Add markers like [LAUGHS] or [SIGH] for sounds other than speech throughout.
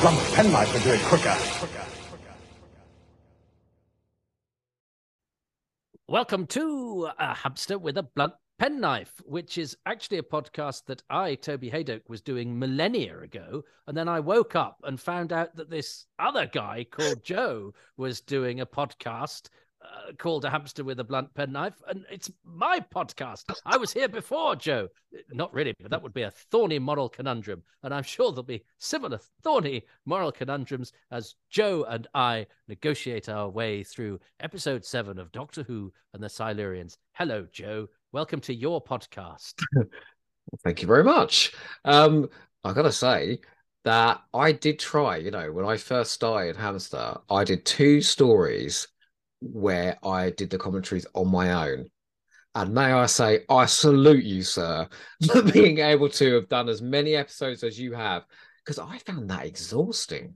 blunt penknife would do it quicker. Welcome to A Hamster with a Blunt Penknife, which is actually a podcast that I, Toby Hadoke, was doing millennia ago. And then I woke up and found out that this other guy called Joe was doing a podcast uh, called A Hamster with a Blunt Penknife. And it's my podcast. I was here before, Joe. Not really, but that would be a thorny moral conundrum. And I'm sure there'll be similar thorny moral conundrums as Joe and I negotiate our way through episode seven of Doctor Who and the Silurians. Hello, Joe. Welcome to your podcast. [LAUGHS] Thank you very much. Um, I gotta say that I did try, you know, when I first started Hamster, I did two stories where I did the commentaries on my own. And may I say, I salute you, sir, [LAUGHS] for being able to have done as many episodes as you have, because I found that exhausting.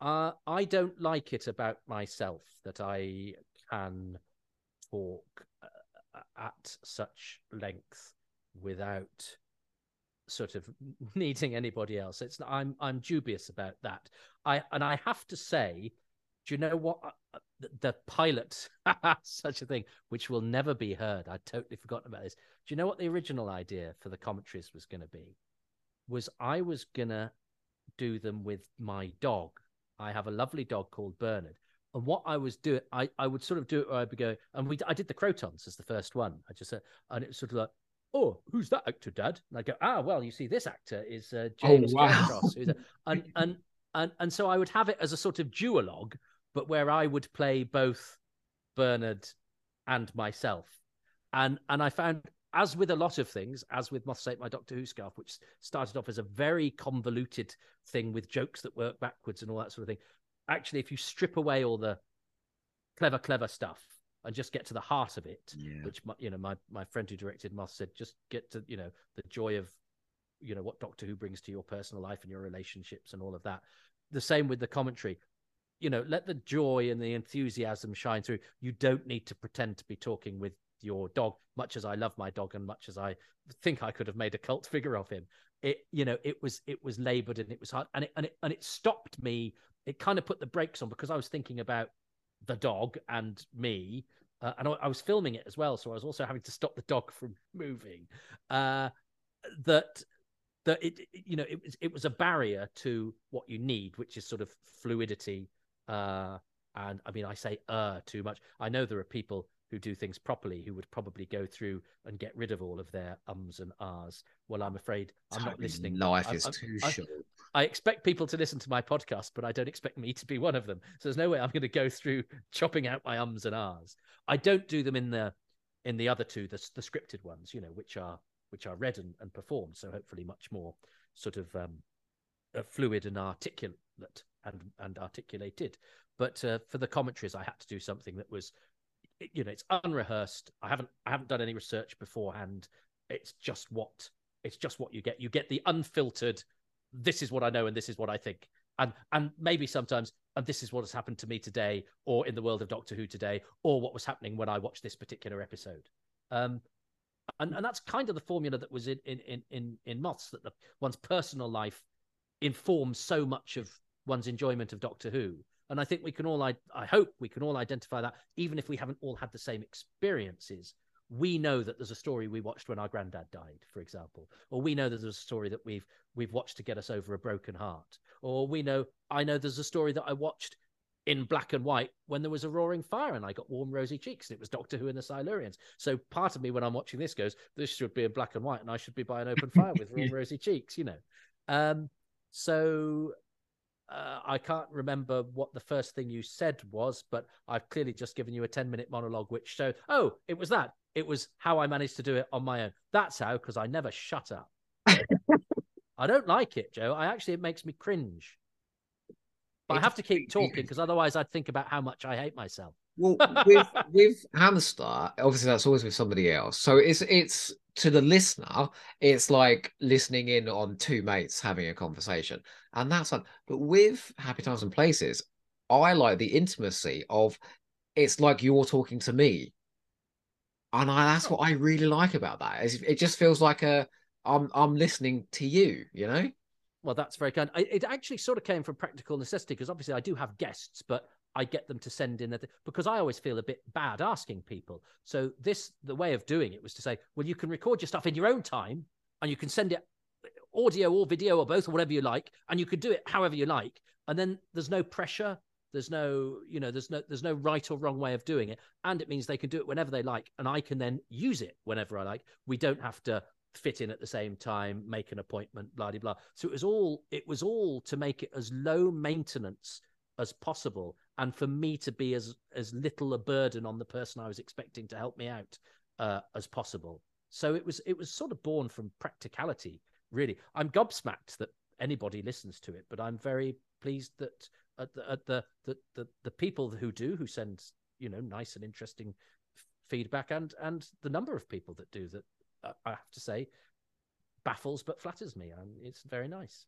Uh, I don't like it about myself that I can talk uh, at such length without sort of [LAUGHS] needing anybody else. It's I'm I'm dubious about that. I and I have to say, do you know what the, the pilot [LAUGHS] such a thing which will never be heard? I totally forgotten about this. Do you know what the original idea for the commentaries was going to be? Was I was gonna do them with my dog. I have a lovely dog called Bernard. And what I was doing, I, I would sort of do it where I'd be going, and we I did the Krotons as the first one. I just said, and it was sort of like, oh, who's that actor, Dad? And I go, ah, well, you see, this actor is uh, James Oh, wow. Cross, who's a, and and and and so I would have it as a sort of duologue, but where I would play both Bernard and myself, and and I found. As with a lot of things, as with Moths Ate My Doctor Who scarf, which started off as a very convoluted thing with jokes that work backwards and all that sort of thing, actually, if you strip away all the clever, clever stuff and just get to the heart of it, Yeah. which my, you know, my my friend who directed Moth said, just get to you know the joy of you know what Doctor Who brings to your personal life and your relationships and all of that. The same with the commentary. You know, let the joy and the enthusiasm shine through. You don't need to pretend to be talking with your dog, much as I love my dog and much as I think I could have made a cult [LAUGHS] figure of him. It, you know, it was it was labored and it was hard, and it and it and it stopped me. It kind of put the brakes on because I was thinking about the dog and me, uh, and I, I was filming it as well, so I was also having to stop the dog from moving. Uh, that that it- you know it was it was a barrier to what you need, which is sort of fluidity. Uh, and I mean, I say uh too much. I know there are people who do things properly who would probably go through and get rid of all of their ums and ahs. Well, I'm afraid I'm not listening. Life I'm- is I'm- too I- short. I expect people to listen to my podcast, but I don't expect me to be one of them. So there's no way I'm going to go through chopping out my ums and ahs. I don't do them in the in the other two, the, the scripted ones, you know, which are which are read and, and performed. So hopefully much more sort of um, uh, fluid and articulate and and articulated. But uh, for the commentaries, I had to do something that was, you know, it's unrehearsed. I haven't I haven't done any research beforehand. It's just what it's just what you get. You get the unfiltered. This is what I know, and this is what I think, and and maybe sometimes, and this is what has happened to me today, or in the world of Doctor Who today, or what was happening when I watched this particular episode. Um, and and that's kind of the formula that was in in in in, in Moths that the one's personal life informs so much of one's enjoyment of Doctor Who. And I think we can all, I, I hope we can all identify that, even if we haven't all had the same experiences. We know that there's a story we watched when our granddad died, for example, or we know that there's a story that we've we've watched to get us over a broken heart, or we know I know there's a story that I watched in black and white when there was a roaring fire and I got warm rosy cheeks and it was Doctor Who and the Silurians. So part of me when I'm watching this goes, this should be in black and white and I should be by an open fire with warm [LAUGHS] rosy cheeks, you know. Um, so uh, I can't remember what the first thing you said was, but I've clearly just given you a 10 minute monologue, which showed, oh, it was that. It was how I managed to do it on my own. That's how, because I never shut up. [LAUGHS] I don't like it, Joe. I actually, it makes me cringe. But I have to keep talking because otherwise I'd think about how much I hate myself. Well, with with [LAUGHS] Hamster, obviously that's always with somebody else. So it's it's to the listener, it's like listening in on two mates having a conversation, and that's fun. But with Happy Times and Places, I like the intimacy of it's like you're talking to me, and I, that's oh. what I really like about that. Is it just feels like a I'm I'm listening to you, you know. Well, that's very kind. I, it actually sort of came from practical necessity because obviously I do have guests, but I get them to send in that because I always feel a bit bad asking people. So this the way of doing it was to say, well, you can record your stuff in your own time and you can send it audio or video or both or whatever you like, and you could do it however you like. And then there's no pressure. There's no, you know, there's no there's no right or wrong way of doing it. And it means they can do it whenever they like, and I can then use it whenever I like. We don't have to fit in at the same time, make an appointment, blah blah blah. So it was all it was all to make it as low maintenance as possible, and for me to be as as little a burden on the person I was expecting to help me out uh, as possible. So it was it was sort of born from practicality, really. I'm gobsmacked that anybody listens to it, but I'm very pleased that at the at the the the, the people who do who send you know nice and interesting feedback and and the number of people that do that I have to say, baffles but flatters me. and it's very nice.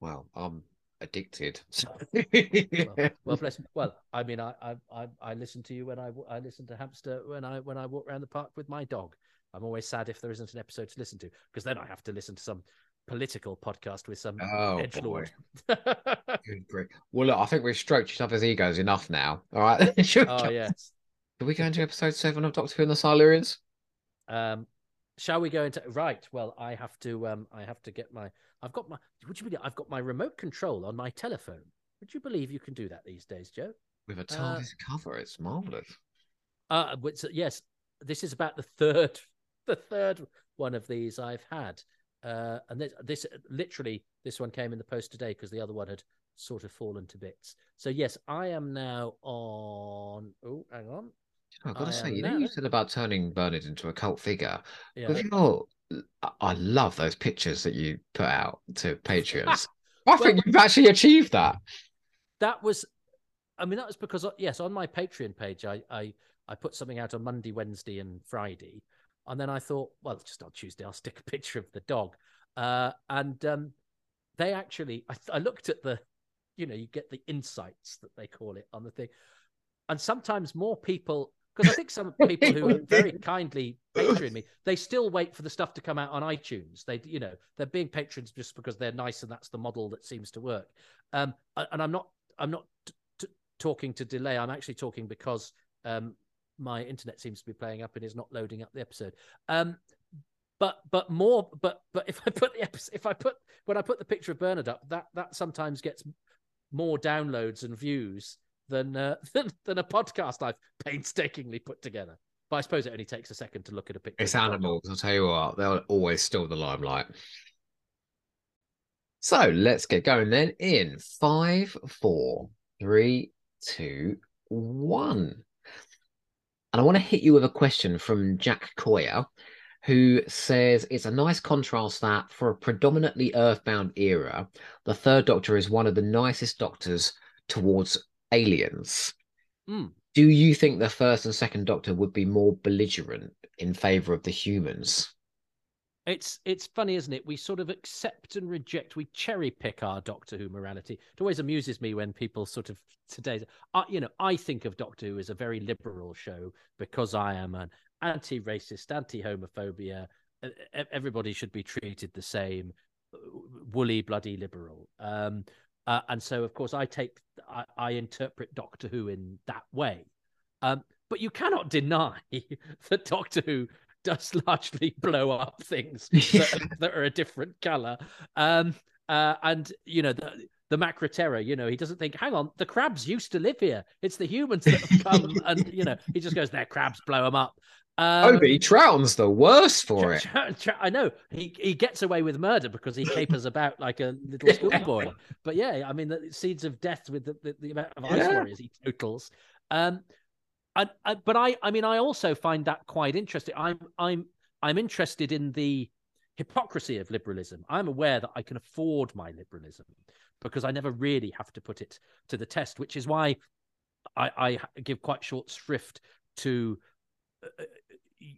Well, I'm addicted. well, well, bless. Well, I mean, I, I I listen to you when I I listen to Hamster when I when I walk around the park with my dog. I'm always sad if there isn't an episode to listen to because then I have to listen to some political podcast with some oh, edge lord. [LAUGHS] well, look, I think we've stroked each other's egos enough now. All right. [LAUGHS] oh yes. Are we going to episode seven of Doctor Who and the Silurians? Um, shall we go into right? Well, I have to. Um, I have to get my. I've got my. Would you believe I've got my remote control on my telephone? Would you believe you can do that these days, Joe? With a TARDIS uh, cover, it's marvelous. Uh, but, yes, this is about the third, [LAUGHS] the third one of these I've had. Uh, and this, this literally, this one came in the post today because the other one had sort of fallen to bits. So yes, I am now on. Oh, hang on. I've got to say, you know, you said about turning Bernard into a cult figure. Yeah. With your, I love those pictures that you put out to Patreons. [LAUGHS] I well, think you've actually achieved that. That was, I mean, that was because uh, yes, on my Patreon page, I I I put something out on Monday, Wednesday, and Friday, and then I thought, well, just on Tuesday, I'll stick a picture of the dog, uh, and um, they actually, I, I looked at the, you know, you get the insights that they call it on the thing, and sometimes more people because I think some [LAUGHS] people who are very kindly patron me, they still wait for the stuff to come out on iTunes. They, you know, they're being patrons just because they're nice and that's the model that seems to work. Um, and I'm not, I'm not t- t- talking to delay. I'm actually talking because um, my internet seems to be playing up and is not loading up the episode. Um, but but more but but if I put the episode, if I put when I put the picture of Bernard up, that that sometimes gets more downloads and views than, uh, [LAUGHS] than than a podcast I've painstakingly put together. But I suppose it only takes a second to look at a picture. It's animals. I'll tell you what, they'll always steal the limelight. So let's get going then. In five, four, three, two, one. And I want to hit you with a question from Jack Coyer, who says it's a nice contrast that for a predominantly earthbound era, the third doctor is one of the nicest doctors towards aliens. Mm. Do you think the first and second Doctor would be more belligerent in favor of the humans? It's it's funny, isn't it? We sort of accept and reject. We cherry pick our Doctor Who morality. It always amuses me when people sort of today, uh, you know, I think of Doctor Who as a very liberal show because I am an anti-racist, anti-homophobia. Everybody should be treated the same. Woolly, bloody liberal. Um, uh, and so, of course, I take, I, I, interpret Doctor Who in that way. Um, but you cannot deny [LAUGHS] that Doctor Who does [LAUGHS] largely blow up things [LAUGHS] that, that are a different color. Um, uh, and, you know, the, the macra terror, you know, he doesn't think, hang on, the crabs used to live here. It's the humans that have come. and, you know, he just goes, they're crabs, blow them up. Um, Obi Troughton's the worst for it. I know he he gets away with murder because he capers [LAUGHS] about like a little schoolboy. But yeah, I mean the seeds of death with the, the, the amount of ice yeah. warriors he totals. Um, and, I, but I I mean I also find that quite interesting. I'm I'm I'm interested in the hypocrisy of liberalism. I'm aware that I can afford my liberalism because I never really have to put it to the test, which is why I, I give quite short shrift to uh,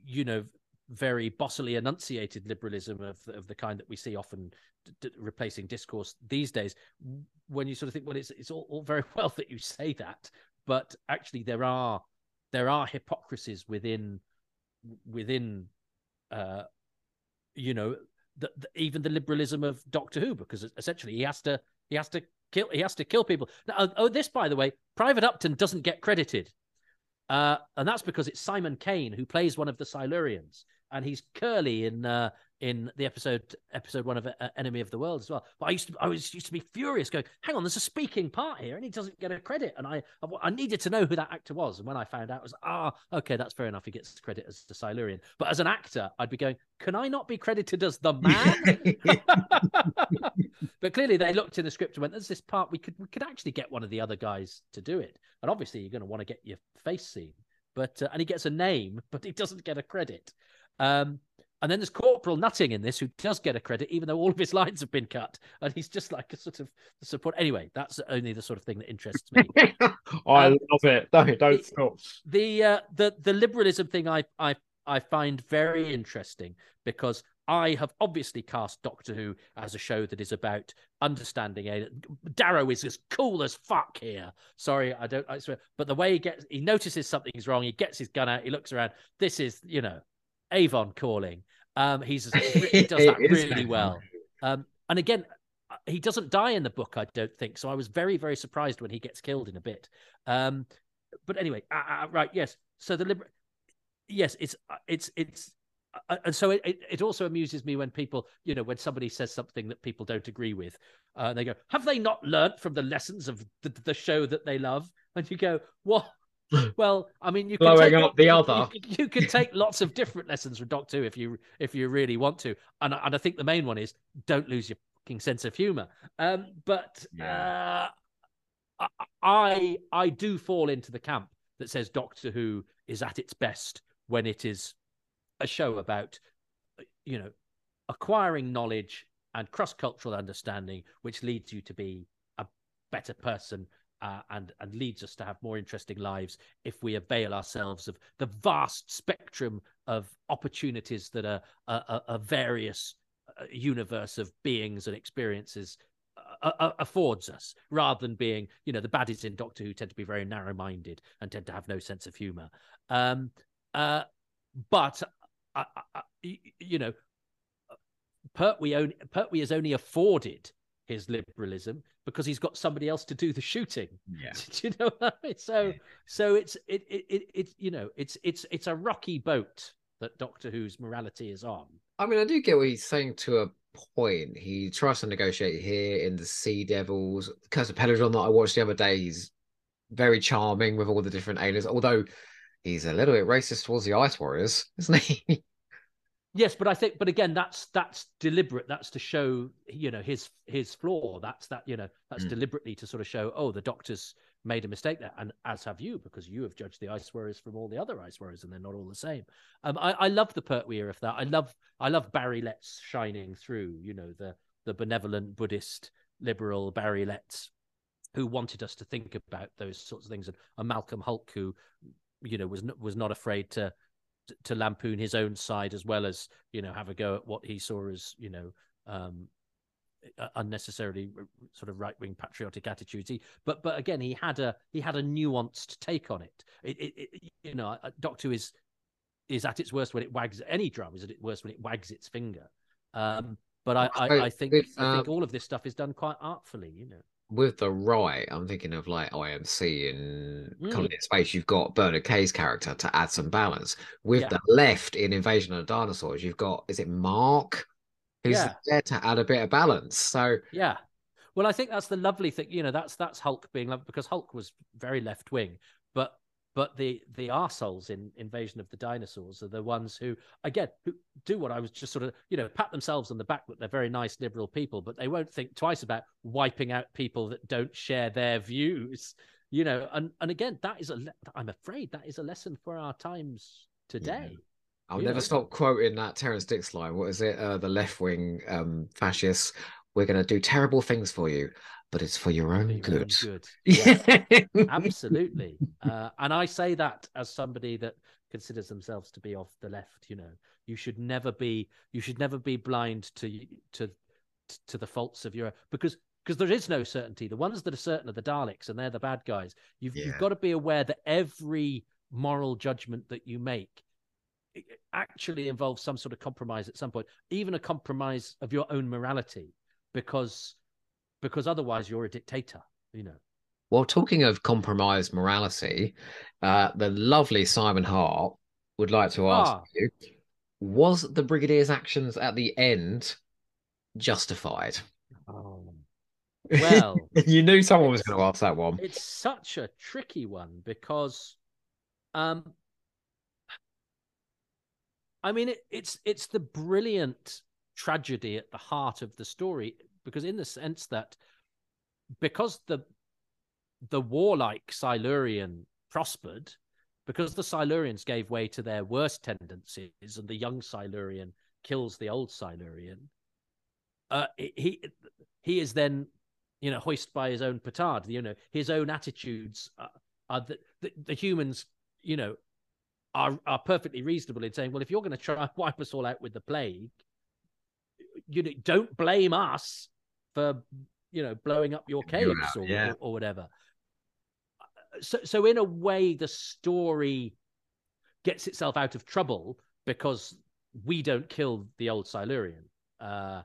you know, very bossily enunciated liberalism of of the kind that we see often d- replacing discourse these days. When you sort of think, well, it's it's all, all very [LAUGHS] well that you say that, but actually there are there are hypocrisies within within uh, you know the, the, even the liberalism of Doctor Who, because essentially he has to he has to kill he has to kill people. Now, oh, oh this by the way, Private Upton doesn't get credited, uh, and that's because it's Simon Cain who plays one of the Silurians, and he's Curly in uh, in the episode episode one of uh, Enemy of the World as well. But I used to I was used to be furious, going, "Hang on, there's a speaking part here, and he doesn't get a credit." And I I needed to know who that actor was, and when I found out, I was ah, okay, that's fair enough. He gets credit as the Silurian, but as an actor, I'd be going, "Can I not be credited as the man?" [LAUGHS] [LAUGHS] but clearly, they looked in the script and went, "There's this part we could we could actually get one of the other guys to do it." And obviously, you're going to want to get your face seen, but uh, and he gets a name, but he doesn't get a credit. Um, and then there's Corporal Nutting in this, who does get a credit, even though all of his lines have been cut, and he's just like a sort of support. Anyway, that's only the sort of thing that interests me. [LAUGHS] I um, love it. No, don't the, stop. The uh, the the liberalism thing, I I I find very interesting because I have obviously cast Doctor Who as a show that is about understanding a Darrow is as cool as fuck here. Sorry, I don't I swear. But the way he gets he notices something's wrong, he gets his gun out, he looks around. This is, you know, Avon calling. Um, he's [LAUGHS] he does that really well. Um, and again, uh, he doesn't die in the book, I don't think. So I was very, very surprised when he gets killed in a bit. Um, but anyway, uh, uh, right, yes. So the liber- yes, it's uh, it's it's. Uh, and so it, it, also amuses me when people, you know, when somebody says something that people don't agree with, uh, they go, "Have they not learnt from the lessons of the, the show that they love?" And you go, "What? [LAUGHS] well, I mean, you can take, up the other. You, you, can take lots of different lessons from Doctor Who if you if you really want to, and and I think the main one is don't lose your fucking sense of humor. Um, but yeah. uh, I I do fall into the camp that says Doctor Who is at its best when it is a show about you know acquiring knowledge and cross cultural understanding, which leads you to be a better person uh, and and leads us to have more interesting lives if we avail ourselves of the vast spectrum of opportunities that a, a, various uh, universe of beings and experiences uh, uh, affords us, rather than being, you know, the baddies in Doctor Who tend to be very narrow-minded and tend to have no sense of humor. Um, uh, but you know, Pertwee, only, Pertwee is only afforded his liberalism because he's got somebody else to do the shooting. Yeah. [LAUGHS] do you know what I mean? So so it's it it it, it you know it's it's it's a rocky boat that Doctor Who's morality is on. I mean, I do get what he's saying to a point. He tries to negotiate here in the Sea Devils. Curse of Peladon that I watched the other day, he's very charming with all the different aliens, although he's a little bit racist towards the Ice Warriors, isn't he? [LAUGHS] Yes, but I think, but again, that's that's deliberate. That's to show, you know, his his flaw. That's that, you know, that's mm. deliberately to sort of show, oh, the doctor's made a mistake there, and as have you, because you have judged the ice warriors from all the other ice warriors, and they're not all the same. Um, I, I love the Pertwee of that. I love I love Barry Letts shining through. You know, the the benevolent Buddhist liberal Barry Letts, who wanted us to think about those sorts of things, and, and Malcolm Hulke, who you know was was not afraid to to lampoon his own side as well as you know have a go at what he saw as you know um, unnecessarily sort of right wing patriotic attitudes. He, but but again, he had a he had a nuanced take on it. It, it, it you know, Doctor is is at its worst when it wags any drum. Is at its worst when it wags its finger. Um, but I, I, I think I think all of this stuff is done quite artfully. You know with the right, I'm thinking of like IMC and mm. Colony Space. You've got Bernard Kay's character to add some balance. With yeah. the left in Invasion of the Dinosaurs, you've got is it Mark who's yeah. there to add a bit of balance. So yeah, well, I think that's the lovely thing. You know, that's that's Hulke being loved because Hulke was very left wing, but the the arseholes in Invasion of the Dinosaurs are the ones who, again, who do what I was just sort of, you know, pat themselves on the back that they're very nice liberal people, but they won't think twice about wiping out people that don't share their views. You know, and and again, that is a. I'm afraid that is a lesson for our times today. Yeah. I'll never know? stop quoting that Terrance Dicks line. What is it? Uh, the left wing um, fascists. We're going to do terrible things for you, but it's for your own for your good. Own good. [LAUGHS] Yeah, absolutely. Uh, and I say that as somebody that considers themselves to be off the left. You know, you should never be you should never be blind to to to the faults of your because because there is no certainty. The ones that are certain are the Daleks, and they're the bad guys. You've yeah. you've got to be aware that every moral judgment that you make actually involves some sort of compromise at some point, even a compromise of your own morality, because because otherwise you're a dictator, you know. Well, talking of compromised morality, uh, the lovely Simon Hart would like to ask ah. you: Was the Brigadier's actions at the end justified? Oh. Well, [LAUGHS] you knew someone was going to ask that one. It's such a tricky one because, um, I mean, it, it's it's the brilliant tragedy at the heart of the story because, in the sense that, because the the warlike Silurian prospered, because the Silurians gave way to their worst tendencies, and the young Silurian kills the old Silurian. Uh, he he is then, you know, hoisted by his own petard. You know, his own attitudes are, are the, the, the humans, you know, are are perfectly reasonable in saying, well, if you're going to try and wipe us all out with the plague, you know, don't blame us for you know blowing up your caves or, yeah. or, or whatever. So, so in a way, the story gets itself out of trouble because we don't kill the old Silurian. Uh,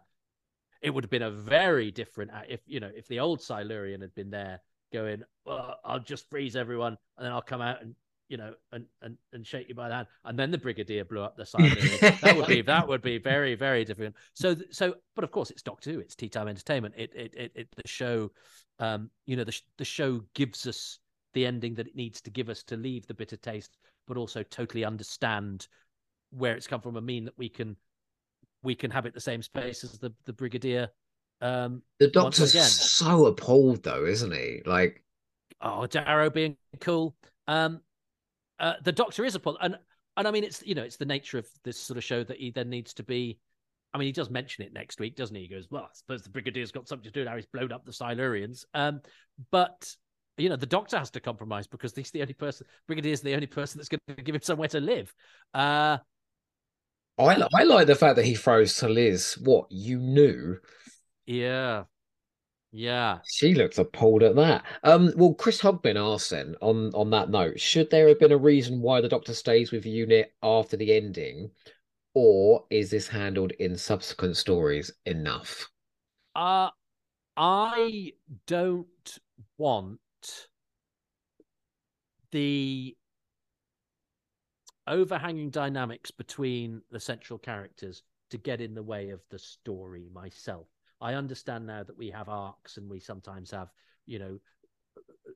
it would have been a very different if you know if the old Silurian had been there going, well, I'll just freeze everyone and then I'll come out and you know, and and and shake you by the hand, and then the brigadier blew up the [LAUGHS] side. that would be that would be very very different. So so, but of course, it's Doctor Who. It's tea time entertainment. It it it, it the show, um, you know, the the show gives us the ending that it needs to give us to leave the bitter taste, but also totally understand where it's come from and mean that we can we can have it the same space as the the brigadier. Um, the Doctor's so appalled though, isn't he? Like, oh, Darrow being cool. Um, uh, the Doctor is a and and I mean it's you know it's the nature of this sort of show that he then needs to be. I mean, he does mention it next week, doesn't he? He goes, "Well, I suppose the Brigadier's got something to do now. He's blown up the Silurians." Um, but you know, the Doctor has to compromise because he's the only person. Brigadier's the only person that's going to give him somewhere to live. Uh, I I like the fact that he throws to Liz what you knew. Yeah, yeah. She looks appalled at that. Um, well, Chris Hugbin asked then on on that note, should there have been a reason why the Doctor stays with Unit after the ending, or is this handled in subsequent stories enough? Uh I don't want the overhanging dynamics between the central characters to get in the way of the story myself. I understand now that we have arcs and we sometimes have, you know,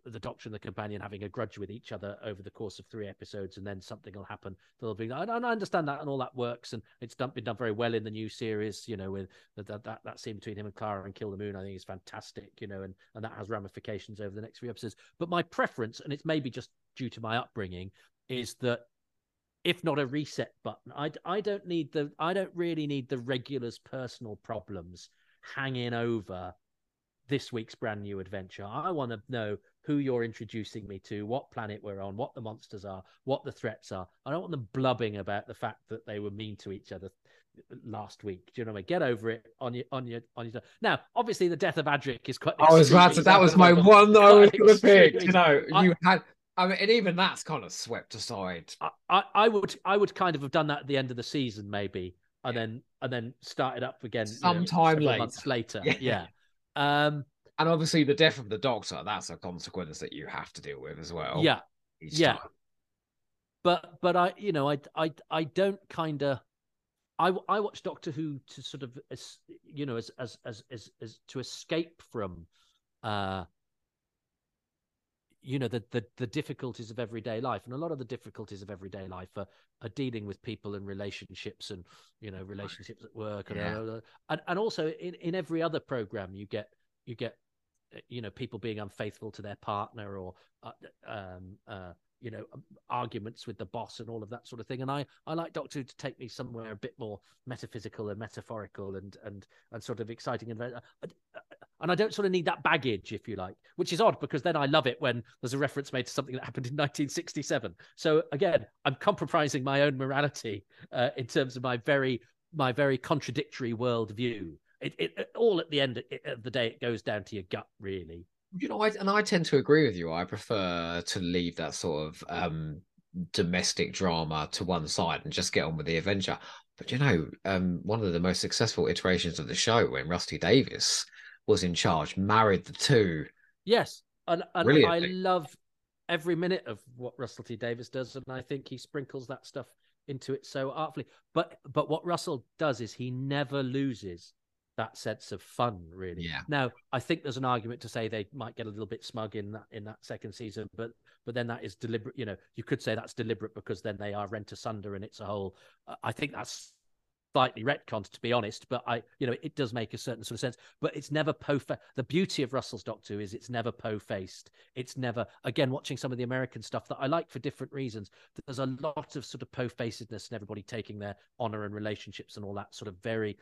the doctor and the companion having a grudge with each other over the course of three episodes, and then something will happen. They'll be, and I understand that, and all that works, and it's done, been done very well in the new series. You know, with that that, that scene between him and Clara and Kill the Moon, I think is fantastic. You know, and and that has ramifications over the next few episodes. But my preference, and it's maybe just due to my upbringing, is that if not a reset button, I I don't need the I don't really need the regulars' personal problems hanging over this week's brand new adventure. I want to know who you're introducing me to, what planet we're on, what the monsters are, what the threats are. I don't want them blubbing about the fact that they were mean to each other last week. Do you know what I mean? Get over it on your on your on your. Now, obviously, the death of Adric is quite. I was about to. That was my one that I was going to pick. You know, you I, had. I mean, and even that's kind of swept aside. I, I, I would I would kind of have done that at the end of the season, maybe and then and then started up again sometime you know, later. months later. Yeah. yeah. Um, and obviously the death of the doctor, that's a consequence that you have to deal with as well. Yeah. Yeah. Time. But but I you know I I I don't kind of I I watch Doctor Who to sort of as you know as as as as, as to escape from uh you know the, the the difficulties of everyday life and a lot of the difficulties of everyday life are, are dealing with people and relationships and you know relationships at work and yeah. and, and also in, in every other program you get you get uh, you know people being unfaithful to their partner or uh, um, uh, you know um, arguments with the boss and all of that sort of thing and i i like doctor to take me somewhere a bit more metaphysical and metaphorical and and and sort of exciting and uh, and I don't sort of need that baggage, if you like, which is odd because then I love it when there's a reference made to something that happened in [LAUGHS] 1967. So again, I'm compromising my own morality uh, in terms of my very my very contradictory worldview. It, it, it all at the end of the day, it goes down to your gut, really. You know, I, and I tend to agree with you. I prefer to leave that sort of um, domestic drama to one side and just get on with the adventure. But you know, um, one of the most successful iterations of the show when Rusty Davies was in charge, married the two. Yes, and, and I love every minute of what Russell T Davies does, and I think he sprinkles that stuff into it so artfully. But but what Russell does is he never loses that sense of fun, really. Yeah. Now I think there's an argument to say they might get a little bit smug in that in that second season, but but then that is deliberate. You know, you could say that's deliberate because then they are rent asunder, and it's a whole. I think that's slightly retconned to be honest but i you know it does make a certain sort of sense. But it's never po the beauty of russell's doctor is it's never po-faced. It's never again watching some of the american stuff that i like for different reasons. There's a lot of sort of po-facedness and everybody taking their honor and relationships and all that sort of very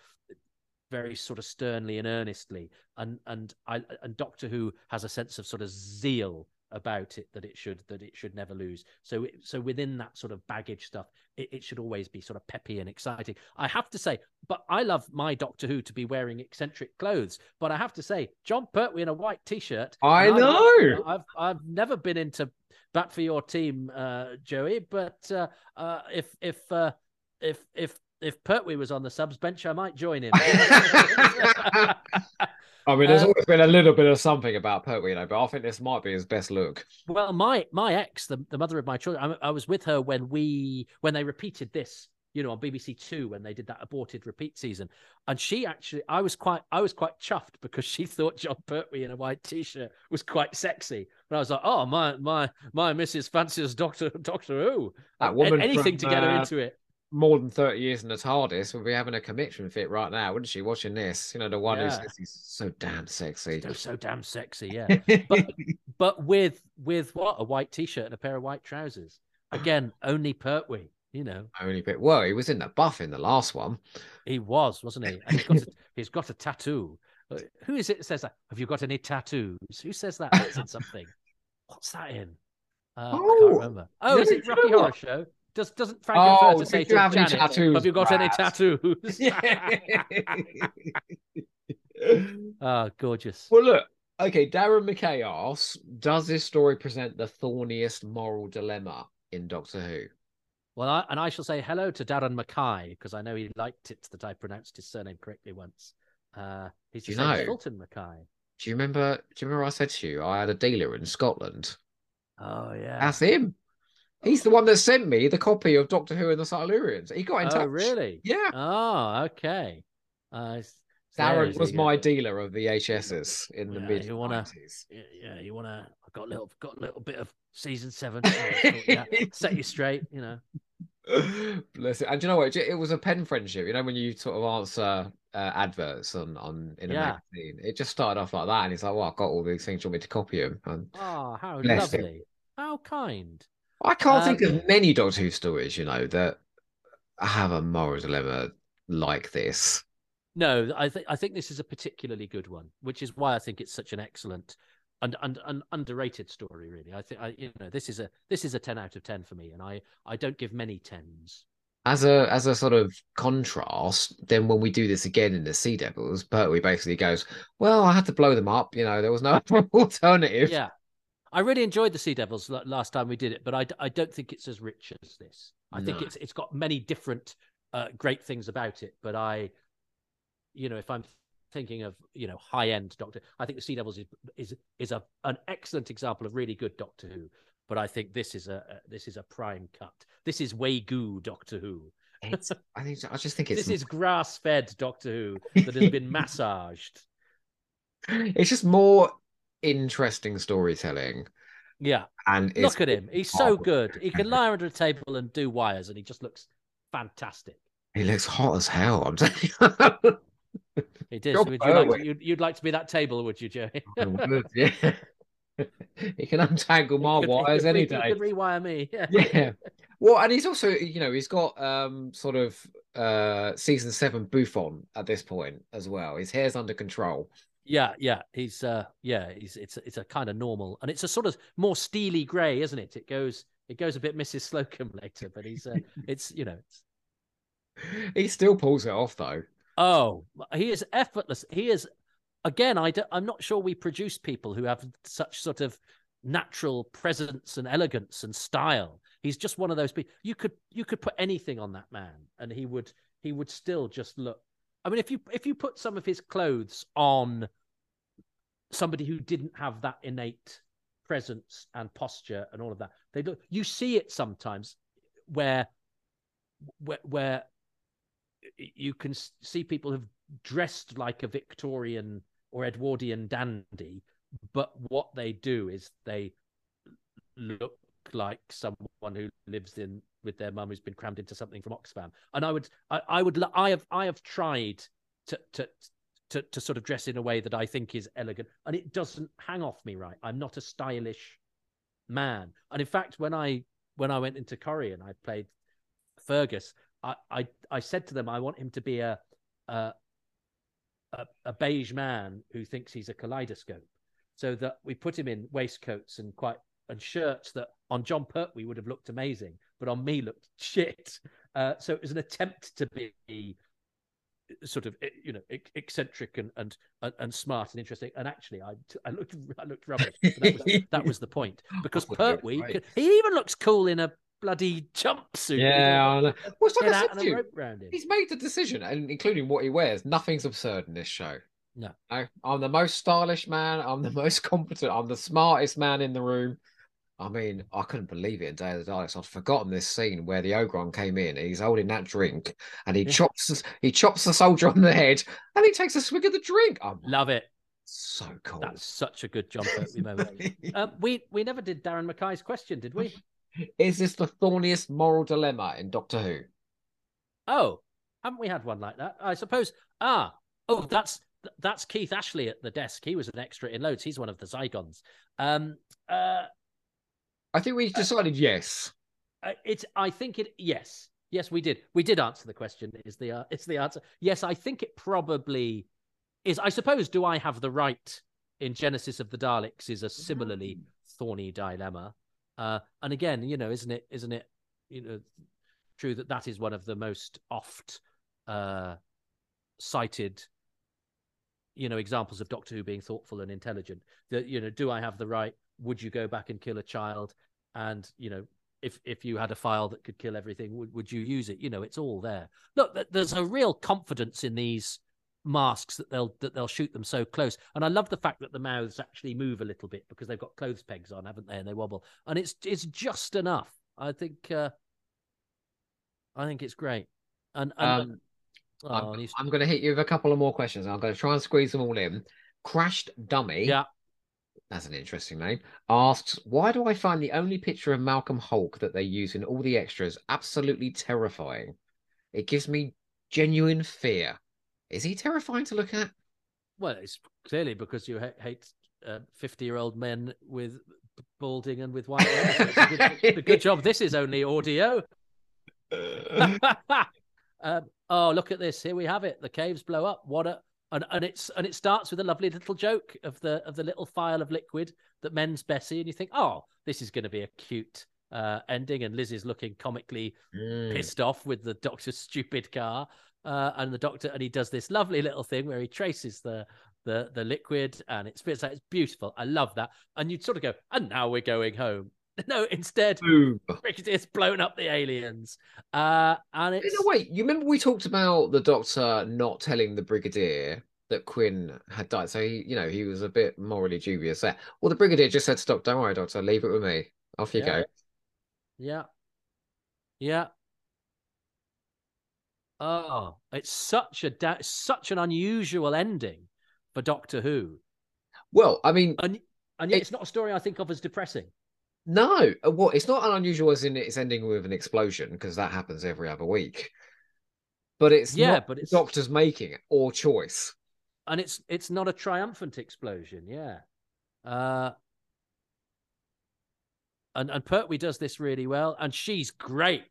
very sort of sternly and earnestly. And and i and doctor who has a sense of sort of zeal about it that it should that it should never lose. So so within that sort of baggage stuff, it, it, should always be sort of peppy and exciting. I have to say, but I love my Doctor Who to be wearing eccentric clothes. But I have to say, Jon Pertwee in a white t-shirt. I know. I've I've never been into bat for your team, uh, Joey. But uh, uh, if if uh, if if if Pertwee was on the subs bench, I might join him. [LAUGHS] [LAUGHS] [LAUGHS] I mean, there's Um, always been a little bit of something about Pertwee, you know, but I think this might be his best look. Well, my my ex, the, the mother of my children, I, I was with her when we when they repeated this, you know, on BBC Two when they did that aborted repeat season, and she actually, I was quite I was quite chuffed because she [LAUGHS] thought Jon Pertwee in a white t-shirt was quite sexy, and I was like, oh my my my Mrs. Fancy's Doctor Doctor Who, That woman anything from, to get her uh, into it. More than 30 years in the TARDIS would be having a commitment fit right now, wouldn't she? Watching this, you know, the one who says he's so damn sexy. So, so damn sexy, yeah. but [LAUGHS] but with with what a white t-shirt and a pair of white trousers. Again, only Pertwee, you know. Only bit. Well, he was in the buff in the last one. He was, wasn't he? And he's got a, [LAUGHS] he's got a tattoo. Uh, Who is it that says that? Have you got any tattoos? Who says that? That's in something. [LAUGHS] What's that in? Uh, I Oh, can't remember. Oh, is it Rocky Horror? Show? Does doesn't Frank Oh, refer to say to have Janet, tattoos, Have you got any tattoos? Yeah. [LAUGHS] [LAUGHS] oh, gorgeous. well, look. Okay, Darren McKay asks, does this story present the thorniest moral dilemma in Doctor Who? Well, I, and I shall say hello to Darren McKay because I know he liked it that I pronounced his surname correctly once. Uh, he's you know? Fulton Mackay. Do you remember? Do you remember I said to you I had a dealer in Scotland? Oh yeah. That's him. He's the one that sent me the copy of Doctor Who and the Silurians. He got in oh touch. really? Yeah. Oh okay. Uh, Darren was my dealer of VHSs in the Yeah, mid you wanna- 90s. Yeah, you wanna? I got a little, got a little bit of season seven. I yeah, [LAUGHS] set you straight. You know. Bless it. And do you know what? It was a pen friendship. You know, when you sort of answer uh, adverts on, on in a Yeah. magazine, it just started off like that. And he's like, Well, I've got all these things. Do you want me to copy them? And Oh, how Bless him. lovely! How kind. I can't think Um, of many Doctor Who stories, you know, that have a moral dilemma like this. No, I think I think this is a particularly good one, which is why I think it's such an excellent and and, and underrated story. Really, I think I you know this is a this is a ten out of ten for me, and I I don't give many tens. As a as a sort of contrast, then when we do this again in the Sea Devils, Pertwee basically goes, Well, I had to blow them up, you know, there was no [LAUGHS] alternative. Yeah, I really enjoyed the Sea Devils last time we did it, but I, I don't think it's as rich as this. I think it's it's got many different uh, great things about it, but I, you know, if I'm thinking of you know high end Doctor, I think the Sea Devils is is is a an excellent example of really good Doctor Who. But I think this is a, a this is a prime cut. This is way Wagyu Doctor Who. It's, I think I just think [LAUGHS] it's This is grass fed Doctor Who that has been [LAUGHS] massaged. it's just more interesting storytelling. Yeah. And Look at him. He's so good. He can lie under a table and do wires, and he just looks fantastic. He looks hot as hell, I'm telling you. [LAUGHS] He does. You're Would you like to, you'd, you'd like to be that table, would you, Joey? [LAUGHS] Would, yeah. [LAUGHS] he can untangle my could- wires any he could day. rewire me. Yeah. Yeah. Well, and he's also, you know, he's got um sort of uh season seven bouffant at this point as well. His hair's under control. Yeah, yeah. He's uh yeah, he's it's it's a kind of normal and it's a sort of more steely grey, isn't it? It goes it goes a bit Mrs. Slocombe [LAUGHS] later, but he's uh, it's you know, it's, [LAUGHS] He still pulls it off though. oh, he is effortless. He is again, I don't, I'm not sure we produce people who have such sort of natural presence and elegance and style. He's just one of those people. You could you could put anything on that man, and he would he would still just look. I mean, if you if you put some of his clothes on somebody who didn't have that innate presence and posture and all of that, they look. You see it sometimes where where, where you can see people have dressed like a Victorian or Edwardian dandy, but what they do is they look like someone who lives in with their mum who's been crammed into something from Oxfam. And I would, I, I would, I have, I have tried to, to, to, to sort of dress in a way that I think is elegant, and it doesn't hang off me right. I'm not a stylish man, and in fact, when I when I went into Corrie and I played Fergus, I, I, I said to them, I want him to be a, a, a, a beige man who thinks he's a kaleidoscope. So that we put him in waistcoats and quite and shirts that on Jon Pertwee would have looked amazing, but on me looked [LAUGHS] shit. Uh, so it was an attempt to be sort of you know eccentric and and and smart and interesting and actually i i looked [LAUGHS] i looked rubbish that was, [LAUGHS] that was the point because pertwee right. he even looks cool in a bloody jumpsuit. Yeah, well, it's like I said to you, he's made the decision, and including what he wears. Nothing's absurd in this show. No. no, I'm the most stylish man. I'm the most competent. I'm the smartest man in the room. I mean, I couldn't believe it in Day of the Daleks. I'd forgotten this scene where the Ogron came in. he's holding that drink, and he chops he chops the soldier on the head, and he takes a swig of the drink. I love it. So cool. That's such a good jump [LAUGHS] um, we we never did Darren Mackay's question, did we? Is this the thorniest moral dilemma in Doctor Who? Oh, haven't we had one like that? I suppose. Ah, oh, that's that's Keith Ashley at the desk. He was an extra in loads. He's one of the Zygons. Um, uh, I think we decided uh, yes. Uh, it's. I think it. Yes, yes, we did. We did answer the question. Is the uh, it's the answer? Yes, I think it probably is. I suppose. Do I have the right in Genesis of the Daleks? Is a similarly thorny dilemma. Uh, and again, you know, isn't it? Isn't it? You know, true that that is one of the most oft uh, cited, you know, examples of Doctor Who being thoughtful and intelligent. That you know, do I have the right? Would you go back and kill a child? And you know, if if you had a file that could kill everything, would would you use it? You know, it's all there. Look, there's a real confidence in these masks that they'll that they'll shoot them so close. And I love the fact that the mouths actually move a little bit because they've got clothes pegs on, haven't they? And they wobble, and it's it's just enough. I think uh, I think it's great. And, and um, oh, I'm, I'm going to hit you with a couple of more questions. I'm going to try and squeeze them all in. Crashed Dummy. Yeah. That's an interesting name. Asks, why do I find the only picture of Malcolm Hulke that they use in all the extras absolutely terrifying? It gives me genuine fear. Is he terrifying to look at? Well, it's clearly because you ha- hate fifty-year-old uh, men with balding and with white hair. So a, good, a good job. This is only audio. [LAUGHS] [LAUGHS] um, oh, look at this! Here we have it. The caves blow up. What a and, and it's and it starts with a lovely little joke of the of the little phial of liquid that mends Bessie, and you think, oh, this is going to be a cute uh, ending. And Liz is looking comically mm. pissed off with the doctor's [LAUGHS] stupid car uh, and the doctor, and he does this lovely little thing where he traces the the the liquid, and it spits out. It's beautiful. I love that. And you'd sort of go, and now we're going home. [LAUGHS] No, instead, it's blown up the aliens. Uh, and it's... In a way, you remember we talked about the Doctor not telling the Brigadier that Quinn had died. So he, you know, he was a bit morally dubious there. Well, the Brigadier just said, "Stop! Don't worry, Doctor. Leave it with me. Off you yeah. go." Yeah, yeah. Oh, it's such a da- such an unusual ending for Doctor Who. Well, I mean, and and yet it, it's not a story I think of as depressing. No, uh, well, it's not an unusual as in it's ending with an explosion because that happens every other week. But it's yeah, but it's Doctor's making it or choice, and it's it's not a triumphant explosion. Yeah, uh, and and Pertwee does this really well, and she's great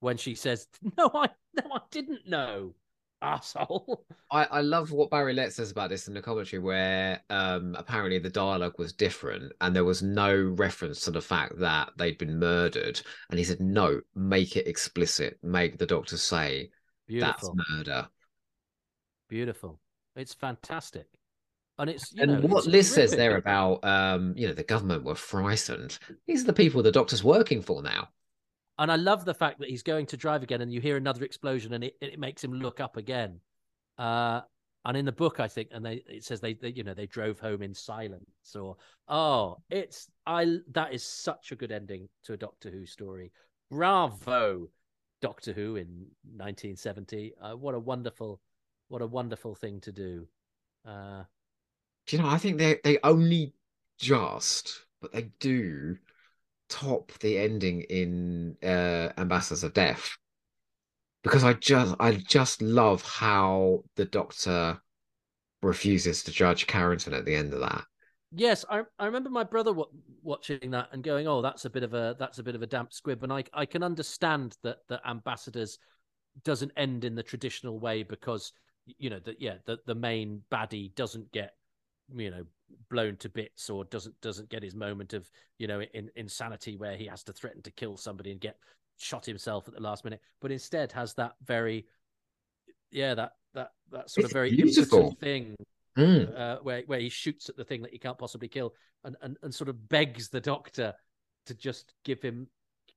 when she says, "No, I no, I didn't know." Asshole. [LAUGHS] I, I love what Barry Letts says about this in the commentary, where um, apparently the dialogue was different and there was no reference to the fact that they'd been murdered. And he said, No, make it explicit. Make the doctor say Beautiful. that's murder. Beautiful. It's fantastic. And it's and know, what Liz says there about um, you know, the government were frightened. These are the people the doctor's working for now. And I love the fact that he's going to drive again, and you hear another explosion, and it, it makes him look up again. Uh, and in the book, I think, and they it says they, they you know they drove home in silence, or oh, it's I that is such a good ending to a Doctor Who story. Bravo, Doctor Who in 1970. Uh, what a wonderful, what a wonderful thing to do. Uh, do you know? I think they they only just, but they do top the ending in uh, Ambassadors of Death because I just I just love how the Doctor refuses to judge Carrington at the end of that. Yes, I I remember my brother w- watching that and going, "Oh, that's a bit of a that's a bit of a damp squib," and I I can understand that that Ambassadors doesn't end in the traditional way because you know that yeah the the main baddie doesn't get you know blown to bits or doesn't doesn't get his moment of you know in, insanity where he has to threaten to kill somebody and get shot himself at the last minute but instead has that very yeah that that that sort it's of very beautiful. thing mm. uh, where where he shoots at the thing that he can't possibly kill and, and and sort of begs the doctor to just give him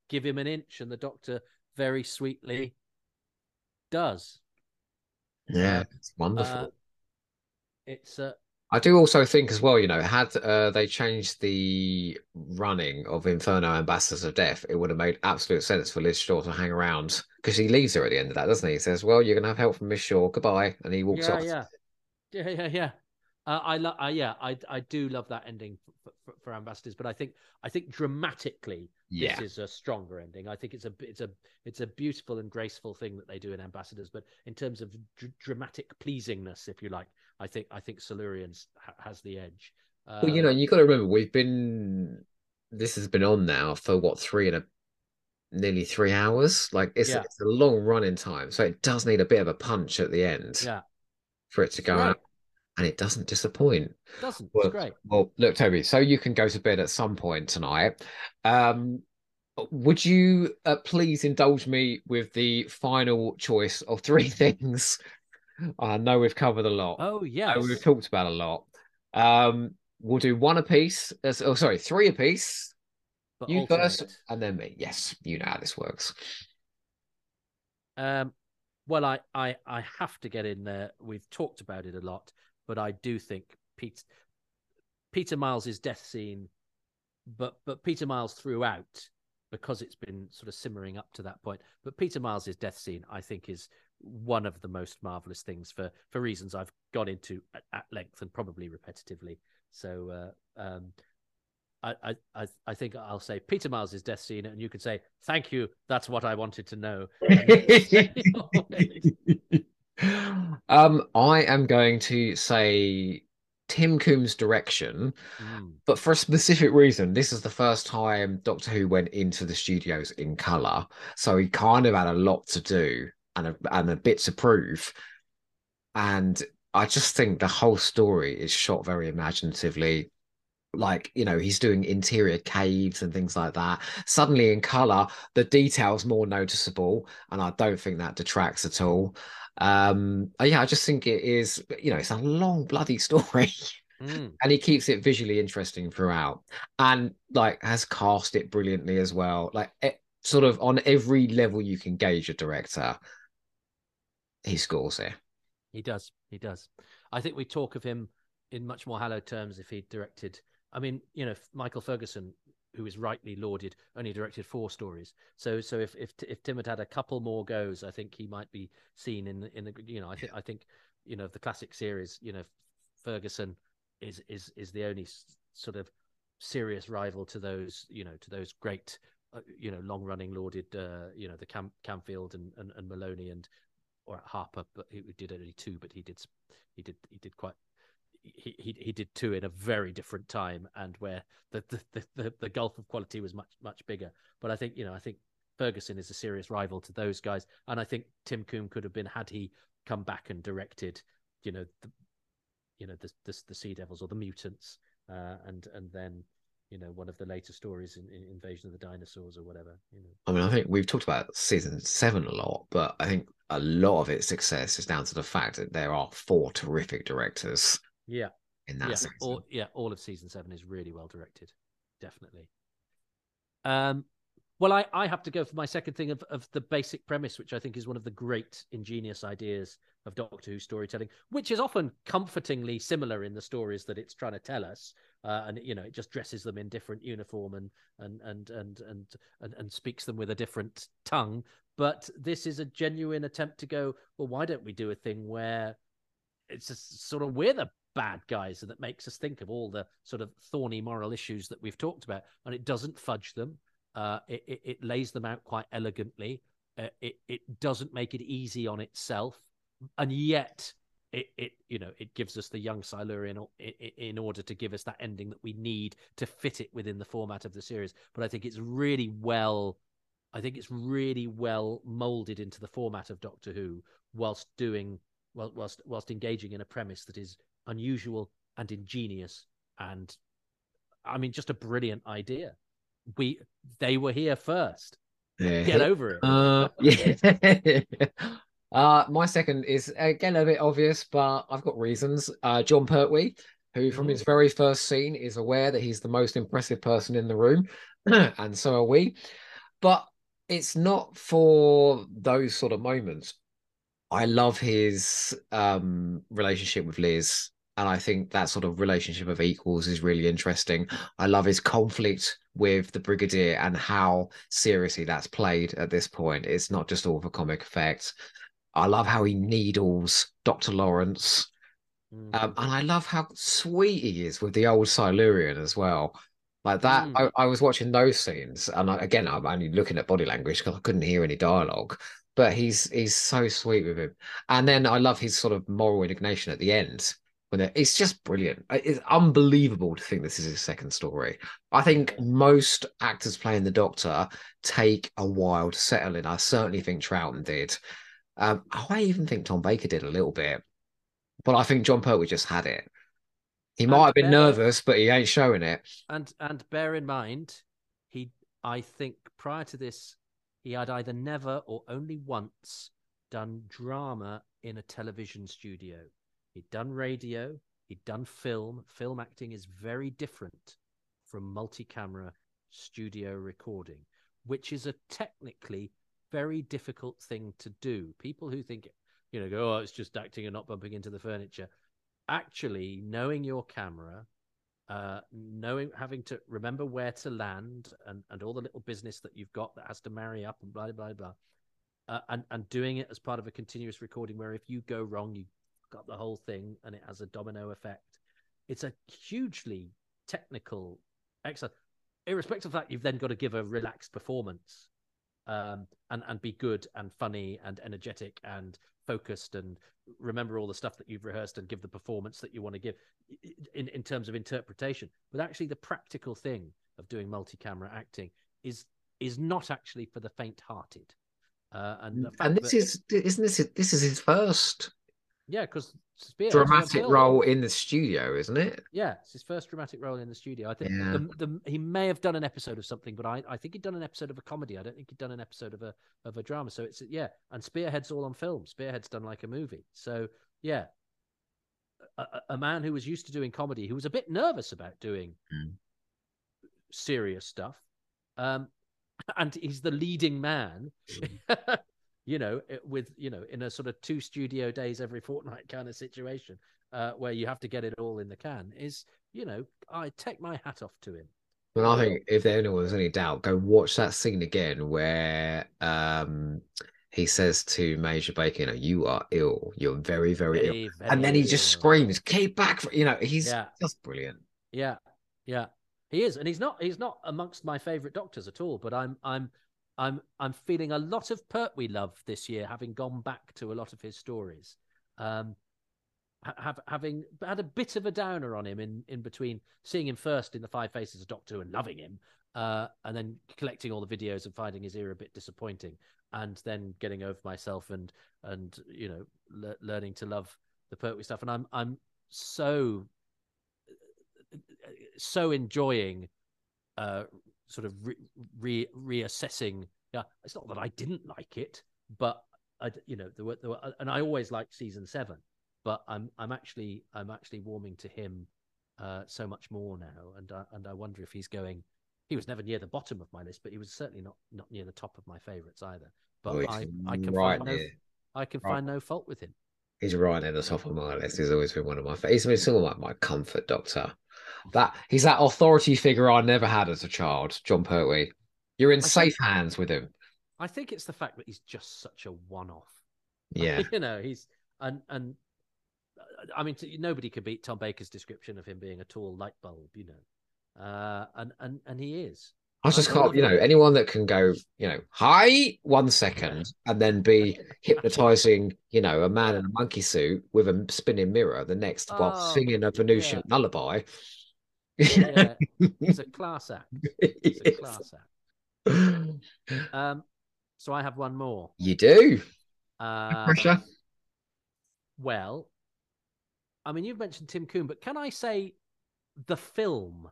give him an inch and the doctor very sweetly does. Yeah uh, it's wonderful. uh, it's uh, I do also think as well, you know, had uh, they changed the running of Inferno Ambassadors of Death, it would have made absolute sense for Liz Shaw to hang around because he leaves her at the end of that, doesn't he? He says, "Well, you're gonna have help from Miss Shaw. Goodbye," and he walks yeah, off. Yeah, yeah, yeah, yeah. Uh, I love, uh, yeah, I I do love that ending for, for, for, Ambassadors, but I think I think dramatically yeah. this is a stronger ending. I think it's a it's a it's a beautiful and graceful thing that they do in Ambassadors, but in terms of dr- dramatic pleasingness, if you like, I think I think Silurians ha- has the edge. Um, well, you know, you got to remember we've been this has been on now for what three and a nearly three hours. Like it's, yeah. it's a long running time, so it does need a bit of a punch at the end. Yeah, for it to go out and it doesn't disappoint. It doesn't. Well, it's great. Well, look, Toby, so you can go to bed at some point tonight. Um, would you uh, please indulge me with the final choice of three [LAUGHS] things? I know we've covered a lot. Oh, yeah, we've talked about a lot. Um, we'll do one a piece. oh, sorry, three apiece. But you alternate. first, and then me. Yes, you know how this works. Um, well, I, I, I have to get in there. We've talked about it a lot but I do think Pete, Peter Miles's death scene, but but Peter Miles throughout because it's been sort of simmering up to that point. But Peter Miles's death scene, I think, is one of the most marvelous things for for reasons I've gone into at, at length and probably repetitively. So uh, um, I, I I think I'll say Peter Miles's death scene, and you can say thank you. That's what I wanted to know. [LAUGHS] um, I am going to say Tim Combe's direction, mm. but for a specific reason. This is the first time Doctor Who went into the studios in color, so he kind of had a lot to do and a, and a bit to prove. And I just think the whole story is shot very imaginatively. Like, you know, he's doing interior caves and things like that. Suddenly in color, the detail's more noticeable, and I don't think that detracts at all. Um, yeah, I just think it is, you know, it's a long bloody [LAUGHS] story. Mm. and he keeps it visually interesting throughout and like has cast it brilliantly as well like it, sort of on every level you can gauge a director he scores here he does. He does. I think we talk of him in much more hallowed terms if he directed i mean you know michael ferguson who is rightly lauded, only directed four stories. So so if if if Tim had had a couple more goes, I think he might be seen in in the you know I think I think you know the classic series you know Ferguson is is is the only sort of serious rival to those you know to those great uh, you know long running lauded uh, you know the Cam- Camfield and, and and Maloney and or at Harper, but he did only two, but he did he did he did quite he, he he did two in a very different time and where the the, the the gulf of quality was much much bigger. But I think you know I think Ferguson is a serious rival to those guys, and I think Tim Combe could have been had he come back and directed, you know, the, you know the the, the Sea Devils or the Mutants, uh, and and then you know one of the later stories in, in, Invasion of the Dinosaurs or whatever. You know, I mean, I think we've talked about season seven a lot, but I think a lot of its success is down to the fact that there are four terrific directors yeah. In that yeah, season. All, yeah, all of season seven is really well directed. Definitely. Um, Well, I, I have to go for my second thing of, of the basic premise, which I think is one of the great ingenious ideas of Doctor Who storytelling, which is often comfortingly similar in the stories that it's trying to tell us. Uh, and you know, it just dresses them in different uniform and and and and and and, and speaks them with a different tongue. But this is a genuine attempt to go, well, why don't we do a thing where it's a, sort of we're the bad guys and that makes us think of all the sort of thorny moral issues that we've talked about, and it doesn't fudge them uh, it, it, it, lays them out quite elegantly. Uh, it it doesn't make it easy on itself, and yet it it you know it gives us the young Silurian in, in order to give us that ending that we need to fit it within the format of the series. But I think it's really well. I think it's really well molded into the format of Doctor Who, whilst doing well, whilst whilst engaging in a premise that is unusual and ingenious, and I mean, just a brilliant idea we they were here first. Yeah. Get over it. Uh, [LAUGHS] yeah. Uh, my second is again a bit obvious, but I've got reasons. Uh, Jon Pertwee, who from his mm. very first scene is aware that he's the most impressive person in the room, [CLEARS THROAT] and so are we. But it's not for those sort of moments. I love his um, relationship with Liz and I think that sort of relationship of equals is really interesting. I love his conflict with the Brigadier and how seriously that's played at this point. It's not just all for comic effect. I love how he needles Dr. Lawrence. Mm. Um, and I love how sweet he is with the old Silurian as well. Like that, mm. I, I, was watching those scenes, and I, again, I'm only looking at body language because I couldn't hear any dialogue. But he's he's so sweet with him, and then I love his sort of moral indignation at the end when it's just brilliant. It's unbelievable to think this is his second story. I think most actors playing the Doctor take a while to settle in. I certainly think Troughton did. Um, I even think Tom Baker did a little bit, but I think Jon Pertwee just had it. He might and have been bear, nervous, but he ain't showing it. And and bear in mind, he I think prior to this, he had either never or only once done drama in a television studio. He'd done radio, he'd done film. Film acting is very different from multi camera studio recording, which is a technically very difficult thing to do. People who think, you know, go, oh, it's just acting and not bumping into the furniture. Actually, knowing your camera, uh, knowing having to remember where to land and, and all the little business that you've got that has to marry up and blah blah blah, uh, and and doing it as part of a continuous recording where if you go wrong, you got the whole thing and it has a domino effect. It's a hugely technical exercise. Irrespective of that, you've then got to give a relaxed performance um, and and be good and funny and energetic and focused and remember all the stuff that you've rehearsed and give the performance that you want to give in in terms of interpretation. But actually, the practical thing of doing multi-camera acting is is not actually for the faint-hearted. Uh, and, and this that... is isn't this this is his first yeah, because Spearhead's dramatic role in the studio, isn't it? Yeah, it's his first dramatic role in the studio. I think yeah. the, the, he may have done an episode of something, but I, I think he'd done an episode of a comedy. I don't think he'd done an episode of a of a drama. So it's yeah, and Spearhead's all on film. Spearhead's done like a movie. So yeah, a, a man who was used to doing comedy, who was a bit nervous about doing mm. serious stuff, um, [LAUGHS] and he's the leading man. [LAUGHS] You know, with you know, in a sort of two studio days every fortnight [LAUGHS] kind of situation, uh, where you have to get it all in the can, is you know, I take my hat off to him. Well, I think if there was any doubt, go watch that scene again where um he says to Major Baker, you know, you are ill. You're very, very, very ill. Very and then he just screams, keep back. You know, he's yeah. just brilliant. Yeah. Yeah. He is. And he's not he's not amongst my favorite doctors at all, but I'm I'm I'm I'm feeling a lot of Pertwee love this year, having gone back to a lot of his stories. Um, have, having had a bit of a downer on him in, in between seeing him first in the Five Faces of Doctor and loving him, uh, and then collecting all the videos and finding his ear a bit disappointing, and then getting over myself and and you know le- learning to love the Pertwee stuff. And I'm I'm so so enjoying uh, sort of re, re, reassessing. Yeah, it's not that I didn't like it, but I, you know, there were, there were, and I always liked season seven, but I'm, I'm actually, I'm actually warming to him uh, so much more now, and I, and I wonder if he's going he was never near the bottom of my list, but he was certainly not not near the top of my favourites either. But Oh, I, I can right find no. I can Right. find no fault with him. He's right near the top of my list. He's always been one of my. He's been sort of like my comfort doctor. That he's that authority figure I never had as a child. Jon Pertwee. You're in I think- safe hands with him. I think it's the fact that he's just such a one-off. [LAUGHS] Yeah. you know, he's and and I mean, nobody could beat Tom Baker's description of him being a tall light bulb. You know, uh, and and and he is. I just can't, you know, anyone that can go, you know, hi one second and then be hypnotizing, you know, a man in a monkey suit with a spinning mirror the next while Oh, singing a Venusian lullaby. Yeah, he's a [LAUGHS] class act. He's a class act. Um, so I have one more. You do. Uh, Pressure. well, I mean, you've mentioned Tim Combe, but can I say the film?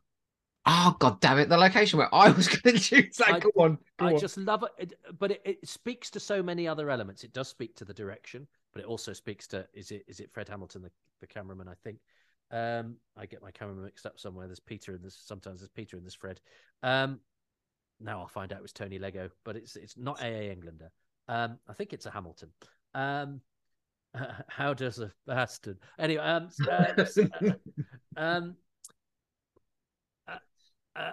Oh god damn it! The location where I was [LAUGHS] going to choose that. I- Go on. Go I on. just love it, but it, it speaks to so many other elements. It does speak to the direction, but it also speaks to is it is it Fred Hamilton, the, the cameraman? I think. Um, I get my cameraman mixed up somewhere. There's Peter and there's sometimes there's Peter and there's Fred. Um, now I'll find out it was Tony Leggo, but it's it's not AA Englander. Um, I think it's a Hamilton. Um, [LAUGHS] how does a bastard? Anyway, um, uh, uh, [LAUGHS] um, uh, uh,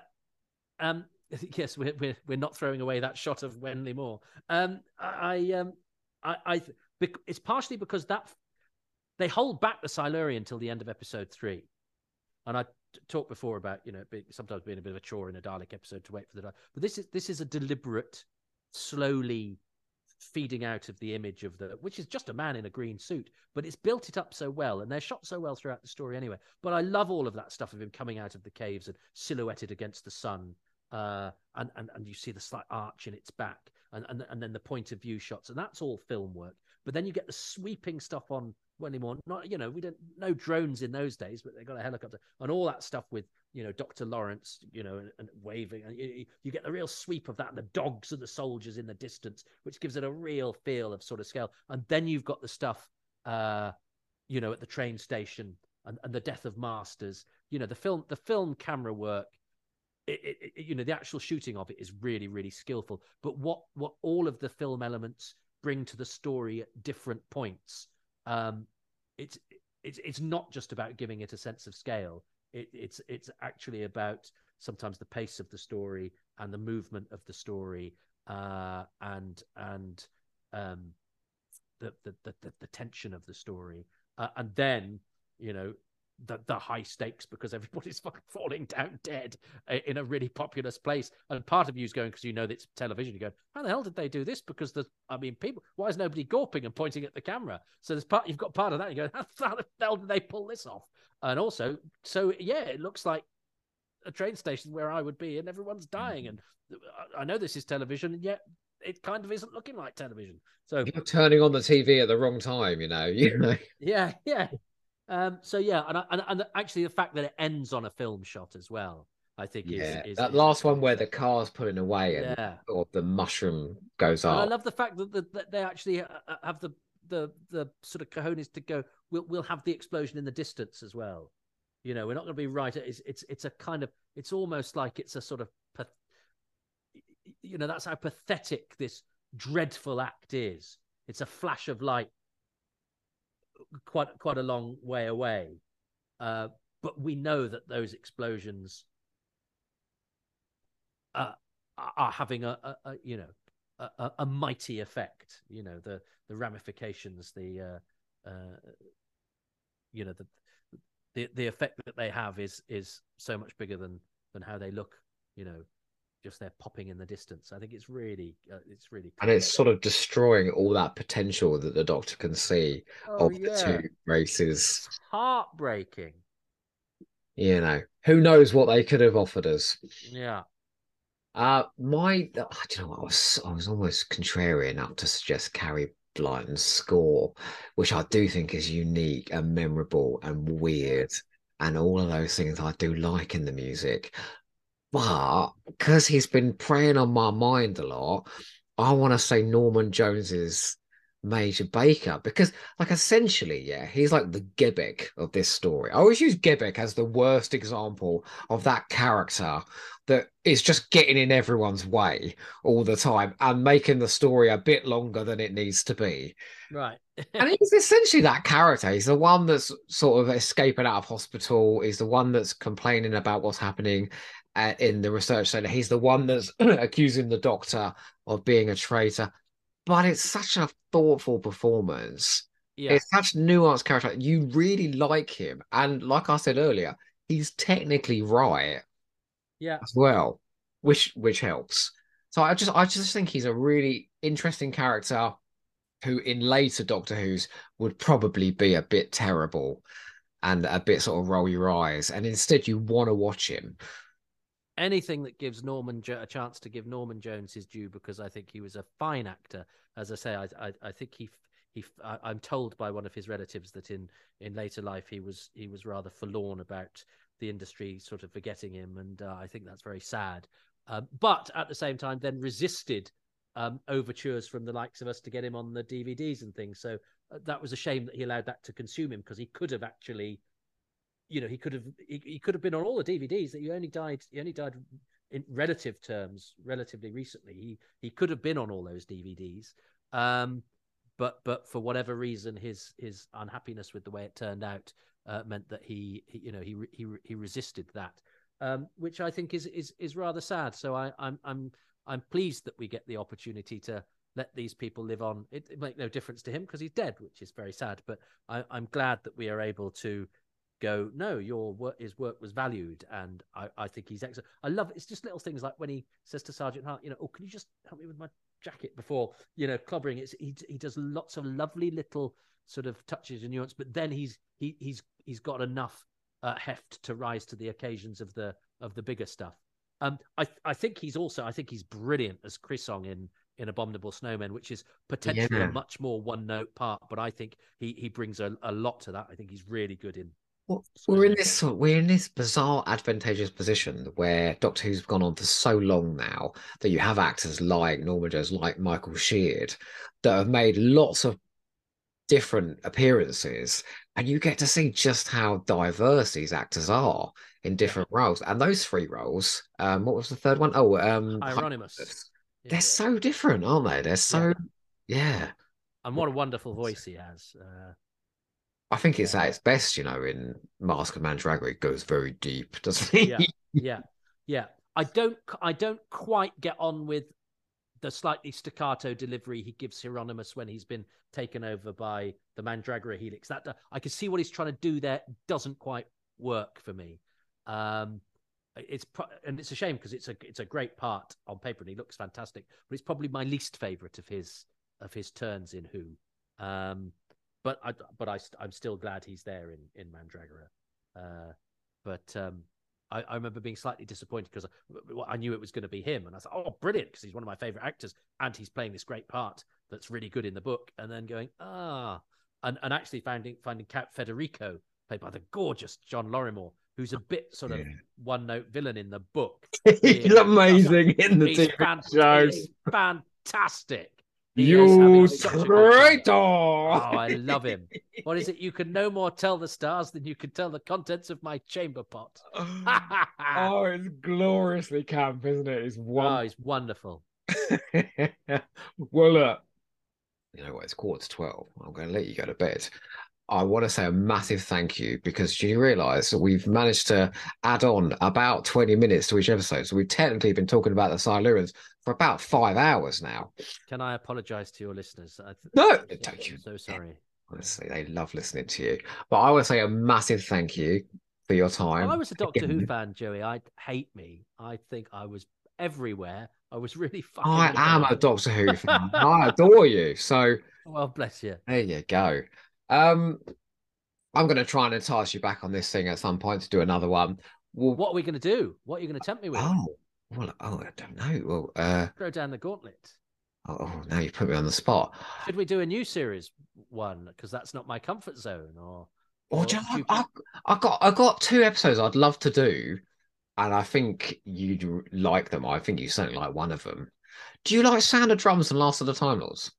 um, [LAUGHS] yes, we're, we're we're not throwing away that shot of Wenley Moor. Um, I, I um, I, I it's partially because that they hold back the Silurian until the end of episode three, and I talked before about you know sometimes being a bit of a chore in a Dalek episode to wait for the Dalek. But this is this is a deliberate, slowly feeding out of the image of the which is just a man in a green suit but it's built it up so well and they're shot so well throughout the story anyway but i love all of that stuff of him coming out of the caves and silhouetted against the sun uh and and, and you see the slight arch in its back and, and and then the point of view shots and that's all film work but then you get the sweeping stuff on Wenley Moor. Not you know we don't no drones in those days, but they got a helicopter and all that stuff with you know Doctor Lawrence, you know, and, and waving, and you, you get the real sweep of that, and the dogs and the soldiers in the distance, which gives it a real feel of sort of scale. And then you've got the stuff, uh, you know, at the train station and, and the death of Masters. You know, the film the film camera work it, it, it- you know the actual shooting of it is really really skillful but what what all of the film elements bring to the story at different points um it's it's it's not just about giving it a sense of scale it, it's it's actually about sometimes the pace of the story and the movement of the story uh and and um the the the, the, tension of the story. Uh, and then you know the, the high stakes because [LAUGHS] everybody's fucking falling down dead uh, in a really populous place. And part of you's going because you know that it's television. You go, how the hell did they do this? Because the, I mean, people. Why is nobody gawping and pointing at the camera? So there's part. You've got part of that. You go, [LAUGHS] how, the hell did they pull this off? And also, so yeah, it looks like a train station where I would be, and everyone's dying. And I- I know this is television, and yet it kind of isn't looking like television. So You're turning on the TV at the wrong time, you know. You [LAUGHS] know. yeah, yeah. Um, so yeah, and, and and actually the fact that it ends on a film shot as well, I think is, Yeah. is that is- last one where the car's pulling away and yeah. of the mushroom goes And I love the fact that, that, that they actually uh, uh, have the the the sort of cojones to go. We'll we'll have the explosion in the distance as well. You know, we're not going to be right. It's it's it's a kind of it's almost like it's a sort of you know that's how pathetic this dreadful act is. It's a flash of light, quite quite a long way away, uh, but we know that those explosions uh, are- having a, a, a you know a, a, a mighty effect. You know the the ramifications, the uh, uh, you know the the the effect that they have is is so much bigger than than how they look. You know, just they're popping in the distance. I think it's really uh, it's really and it's sort of destroying all that potential that the doctor can see oh, of the two races. It's heartbreaking. You know, who knows what they could have offered us. Yeah. Uh my uh, do you know what I was I was almost contrarian enough to suggest Carey Blyton's score, which I do think is unique and memorable and weird and all of those things I do like in the music. But because he's been preying on my mind a lot, I want to say Norman Jones's Major Baker because, like, essentially, yeah, he's like the Gebek of this story. I always use Gebek as the worst example of that character that is just getting in everyone's way all the time and making the story a bit longer than it needs to be. Right. and [LAUGHS] he's essentially that character. He's the one that's sort of escaping out of hospital. He's the one that's complaining about what's happening uh, in the research center. He's the one that's [CLEARS THROAT] accusing the doctor of being a traitor but it's such a thoughtful performance. Yeah. It's such a nuanced character. You really like him, and like I said earlier, he's technically right. Yeah. As well, which which helps. So I just I just think he's a really interesting character who in later Doctor Who's would probably be a bit terrible and a bit sort of roll your eyes, and instead you want to watch him anything that gives Norman jo- a chance to give Norman Jones his due because I think he was a fine actor. As I say, I I, I think he he I, am told by one of his relatives that in in later life he was he was rather forlorn about the industry sort of forgetting him, and uh, I think that's very sad. Um, but at the same time, then resisted um, overtures from the likes of us to get him on the DVDs and things. So uh, that was a shame that he allowed that to consume him because he could have actually you know he could have he, he could have been on all the DVDs that he only died he only died in relative terms relatively recently. He he could have been on all those DVDs um but but for whatever reason his his unhappiness with the way it turned out uh, meant that he, he, you know he he he resisted that um which I think is is is rather sad. So I I'm I'm I'm pleased that we get the opportunity to let these people live on. It, it make no difference to him because he's dead which is very sad but I, I'm glad that we are able to go, no, your work, his work was valued, and I, I think he's excellent. I love it. It's just little things like when he says to Sergeant Hart, you know, oh, can you just help me with my jacket before you know clobbering? It's he he does lots of lovely little sort of touches and nuance, but then he's he he's he's got enough uh, heft to rise to the occasions of the of the bigger stuff. Um, I I think he's also I think he's brilliant as Khrisong in in Abominable Snowmen, which is potentially yeah. a much more one note part, but I think he he brings a, a lot to that. I think he's really good in well, we're in this we're in this bizarre advantageous position where Doctor Who's gone on for so long now that you have actors like Norman Jones, like Michael Sheard, that have made lots of different appearances, and you get to see just how diverse these actors are in different roles. And those three roles, um, what was the third one? Oh, um, Hieronymus. They're yeah. so different, aren't they? They're so yeah. yeah. And what a wonderful voice he has. Uh, I think it's at its best, you know, in Mask of Mandragora. It goes very deep, [LAUGHS] doesn't it? Yeah, yeah, yeah. I don't, I don't quite get on with the slightly staccato delivery he gives Hieronymus when he's been taken over by the Mandragora Helix. That I can see what he's trying to do there. Doesn't quite work for me. Um, it's and it's a shame because it's a it's a great part on paper and he looks fantastic, but it's probably my least favorite of his of his turns in Who. Um, but I but I I'm still glad he's there in in Mandragora. Uh, but um, I, I remember being slightly disappointed because I, I, knew it was going to be him, and I thought, oh, brilliant, because he's one of my favorite actors, and he's playing this great part that's really good in the book. And then going, ah, and and actually finding finding Cap Federico played by the gorgeous Jon Laurimore, who's a bit sort of yeah. one note villain in the book. [LAUGHS] he's amazing in the TV fan- shows. Fantastic. You traitor! Oh, I love him. [LAUGHS] What is it? You can no more tell the stars than you can tell the contents of my chamber pot. [SIGHS] [LAUGHS] oh, it's gloriously camp, isn't it? It's oh, wonderful. Oh, he's wonderful. well, look, you know what? It's quarter to 12. I'm going to let you go to bed. I want to say a massive thank you because do you realize that we've managed to add on about 20 minutes to each episode? So we've technically been talking about the Silurians for about five hours now. Can I apologize to your listeners? Th- no, thank you. so sorry. Honestly, they love listening to you. But I want to say a massive thank you for your time. Well, I was a Doctor Again. Who fan, Joey. I hate me. I think I was everywhere. I was really [LAUGHS] fucking. I am a Doctor Who fan. [LAUGHS] I adore you. So, well, bless you. There you go. Um, I'm going to try and entice you back on this thing at some point to do another one. Well, what are we going to do? What are you going to tempt me with? Oh, well, oh, I don't know. Well, uh, throw down the gauntlet. Oh, oh, now you put me on the spot. Should we do a new series one? Because that's not my comfort zone. Or, or, or you... I, I got I got two episodes I'd love to do, and I think you'd like them. I think you certainly like one of them. Do you like Sound of Drums and Last of the Time Lords?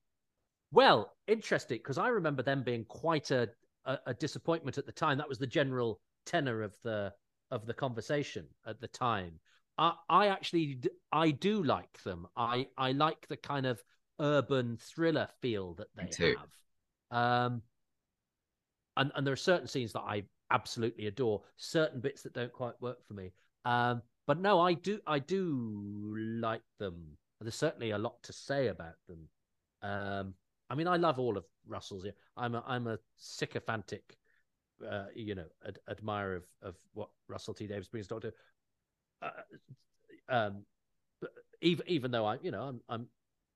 Well, interesting because I remember them being quite a, a, a disappointment at the time. That was the general tenor of the of the conversation at the time. I, I actually I do like them. I I like the kind of urban thriller feel that they have. Um, and and there are certain scenes that I absolutely adore. Certain bits that don't quite work for me. Um, but no, I do I do like them. There's certainly a lot to say about them. Um, I mean, I love all of Russell's. I'm a I'm a sycophantic, uh, you know, ad- admirer of of what Russell T Davies brings to Doctor. Uh, um, even even though I, you know, I'm I'm,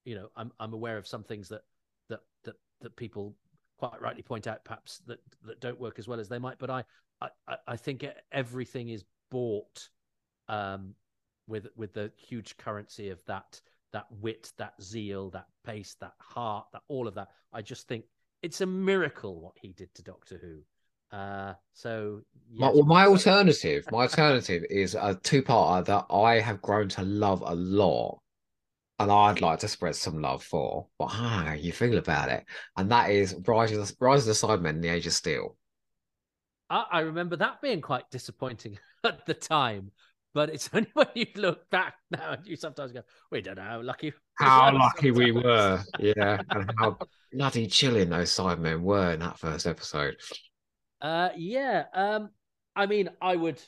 you know, I'm I'm aware of some things that that that that people quite rightly point out, perhaps that that don't work as well as they might. But I I I think everything is bought um, with with the huge currency of that that wit, that zeal, that pace, that heart, that all of that. I just think it's a miracle what he did to Doctor Who. Uh, so yes, my, well, my alternative, my alternative is a two-parter that I have grown to love a lot, and I'd like to spread some love for. But how you feel about it? And that is Rise of the, Rise of the Cybermen, The Age of Steel. I, I remember that being quite disappointing [LAUGHS] at the time. But it's [LAUGHS] only when you look back now and you sometimes go, we don't know how lucky. How lucky we were. Yeah. [LAUGHS] and how bloody chilling those Cybermen were in that first episode. Uh yeah. Um I mean I would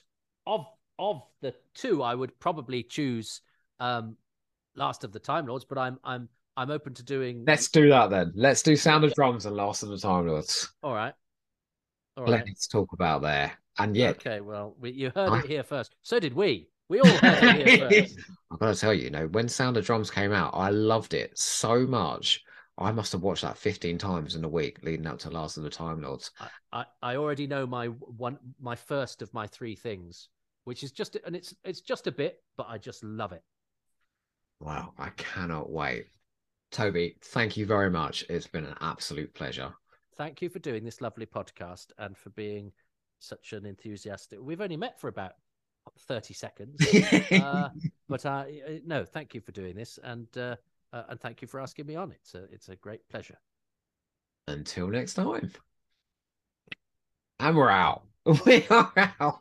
of of the two, I would probably choose um Last of the Time Lords, but I'm I'm I'm open to doing Let's do that then. Let's do Sound of Drums and Last of the Time Lords. All right. All right. Let's talk about there. And yet, okay, well, we, you heard I... it here first. So did we. We all heard it here [LAUGHS] first. I've got to tell you, you know, when Sound of Drums came out, I loved it so much. I must have watched that 15 times in a week leading up to Last of the Time Lords. I, I, I already know my one my first of my three things, which is just and it's it's just a bit, but I just love it. Wow, I cannot wait. Toby, thank you very much. It's been an absolute pleasure. Thank you for doing this lovely podcast and for being such an enthusiastic. We've only met for about 30 seconds. [LAUGHS] uh, but uh, no, thank you for doing this. And, uh, uh, and thank you for asking me on. It's a, it's a great pleasure. Until next time. And we're out. [LAUGHS] We are out.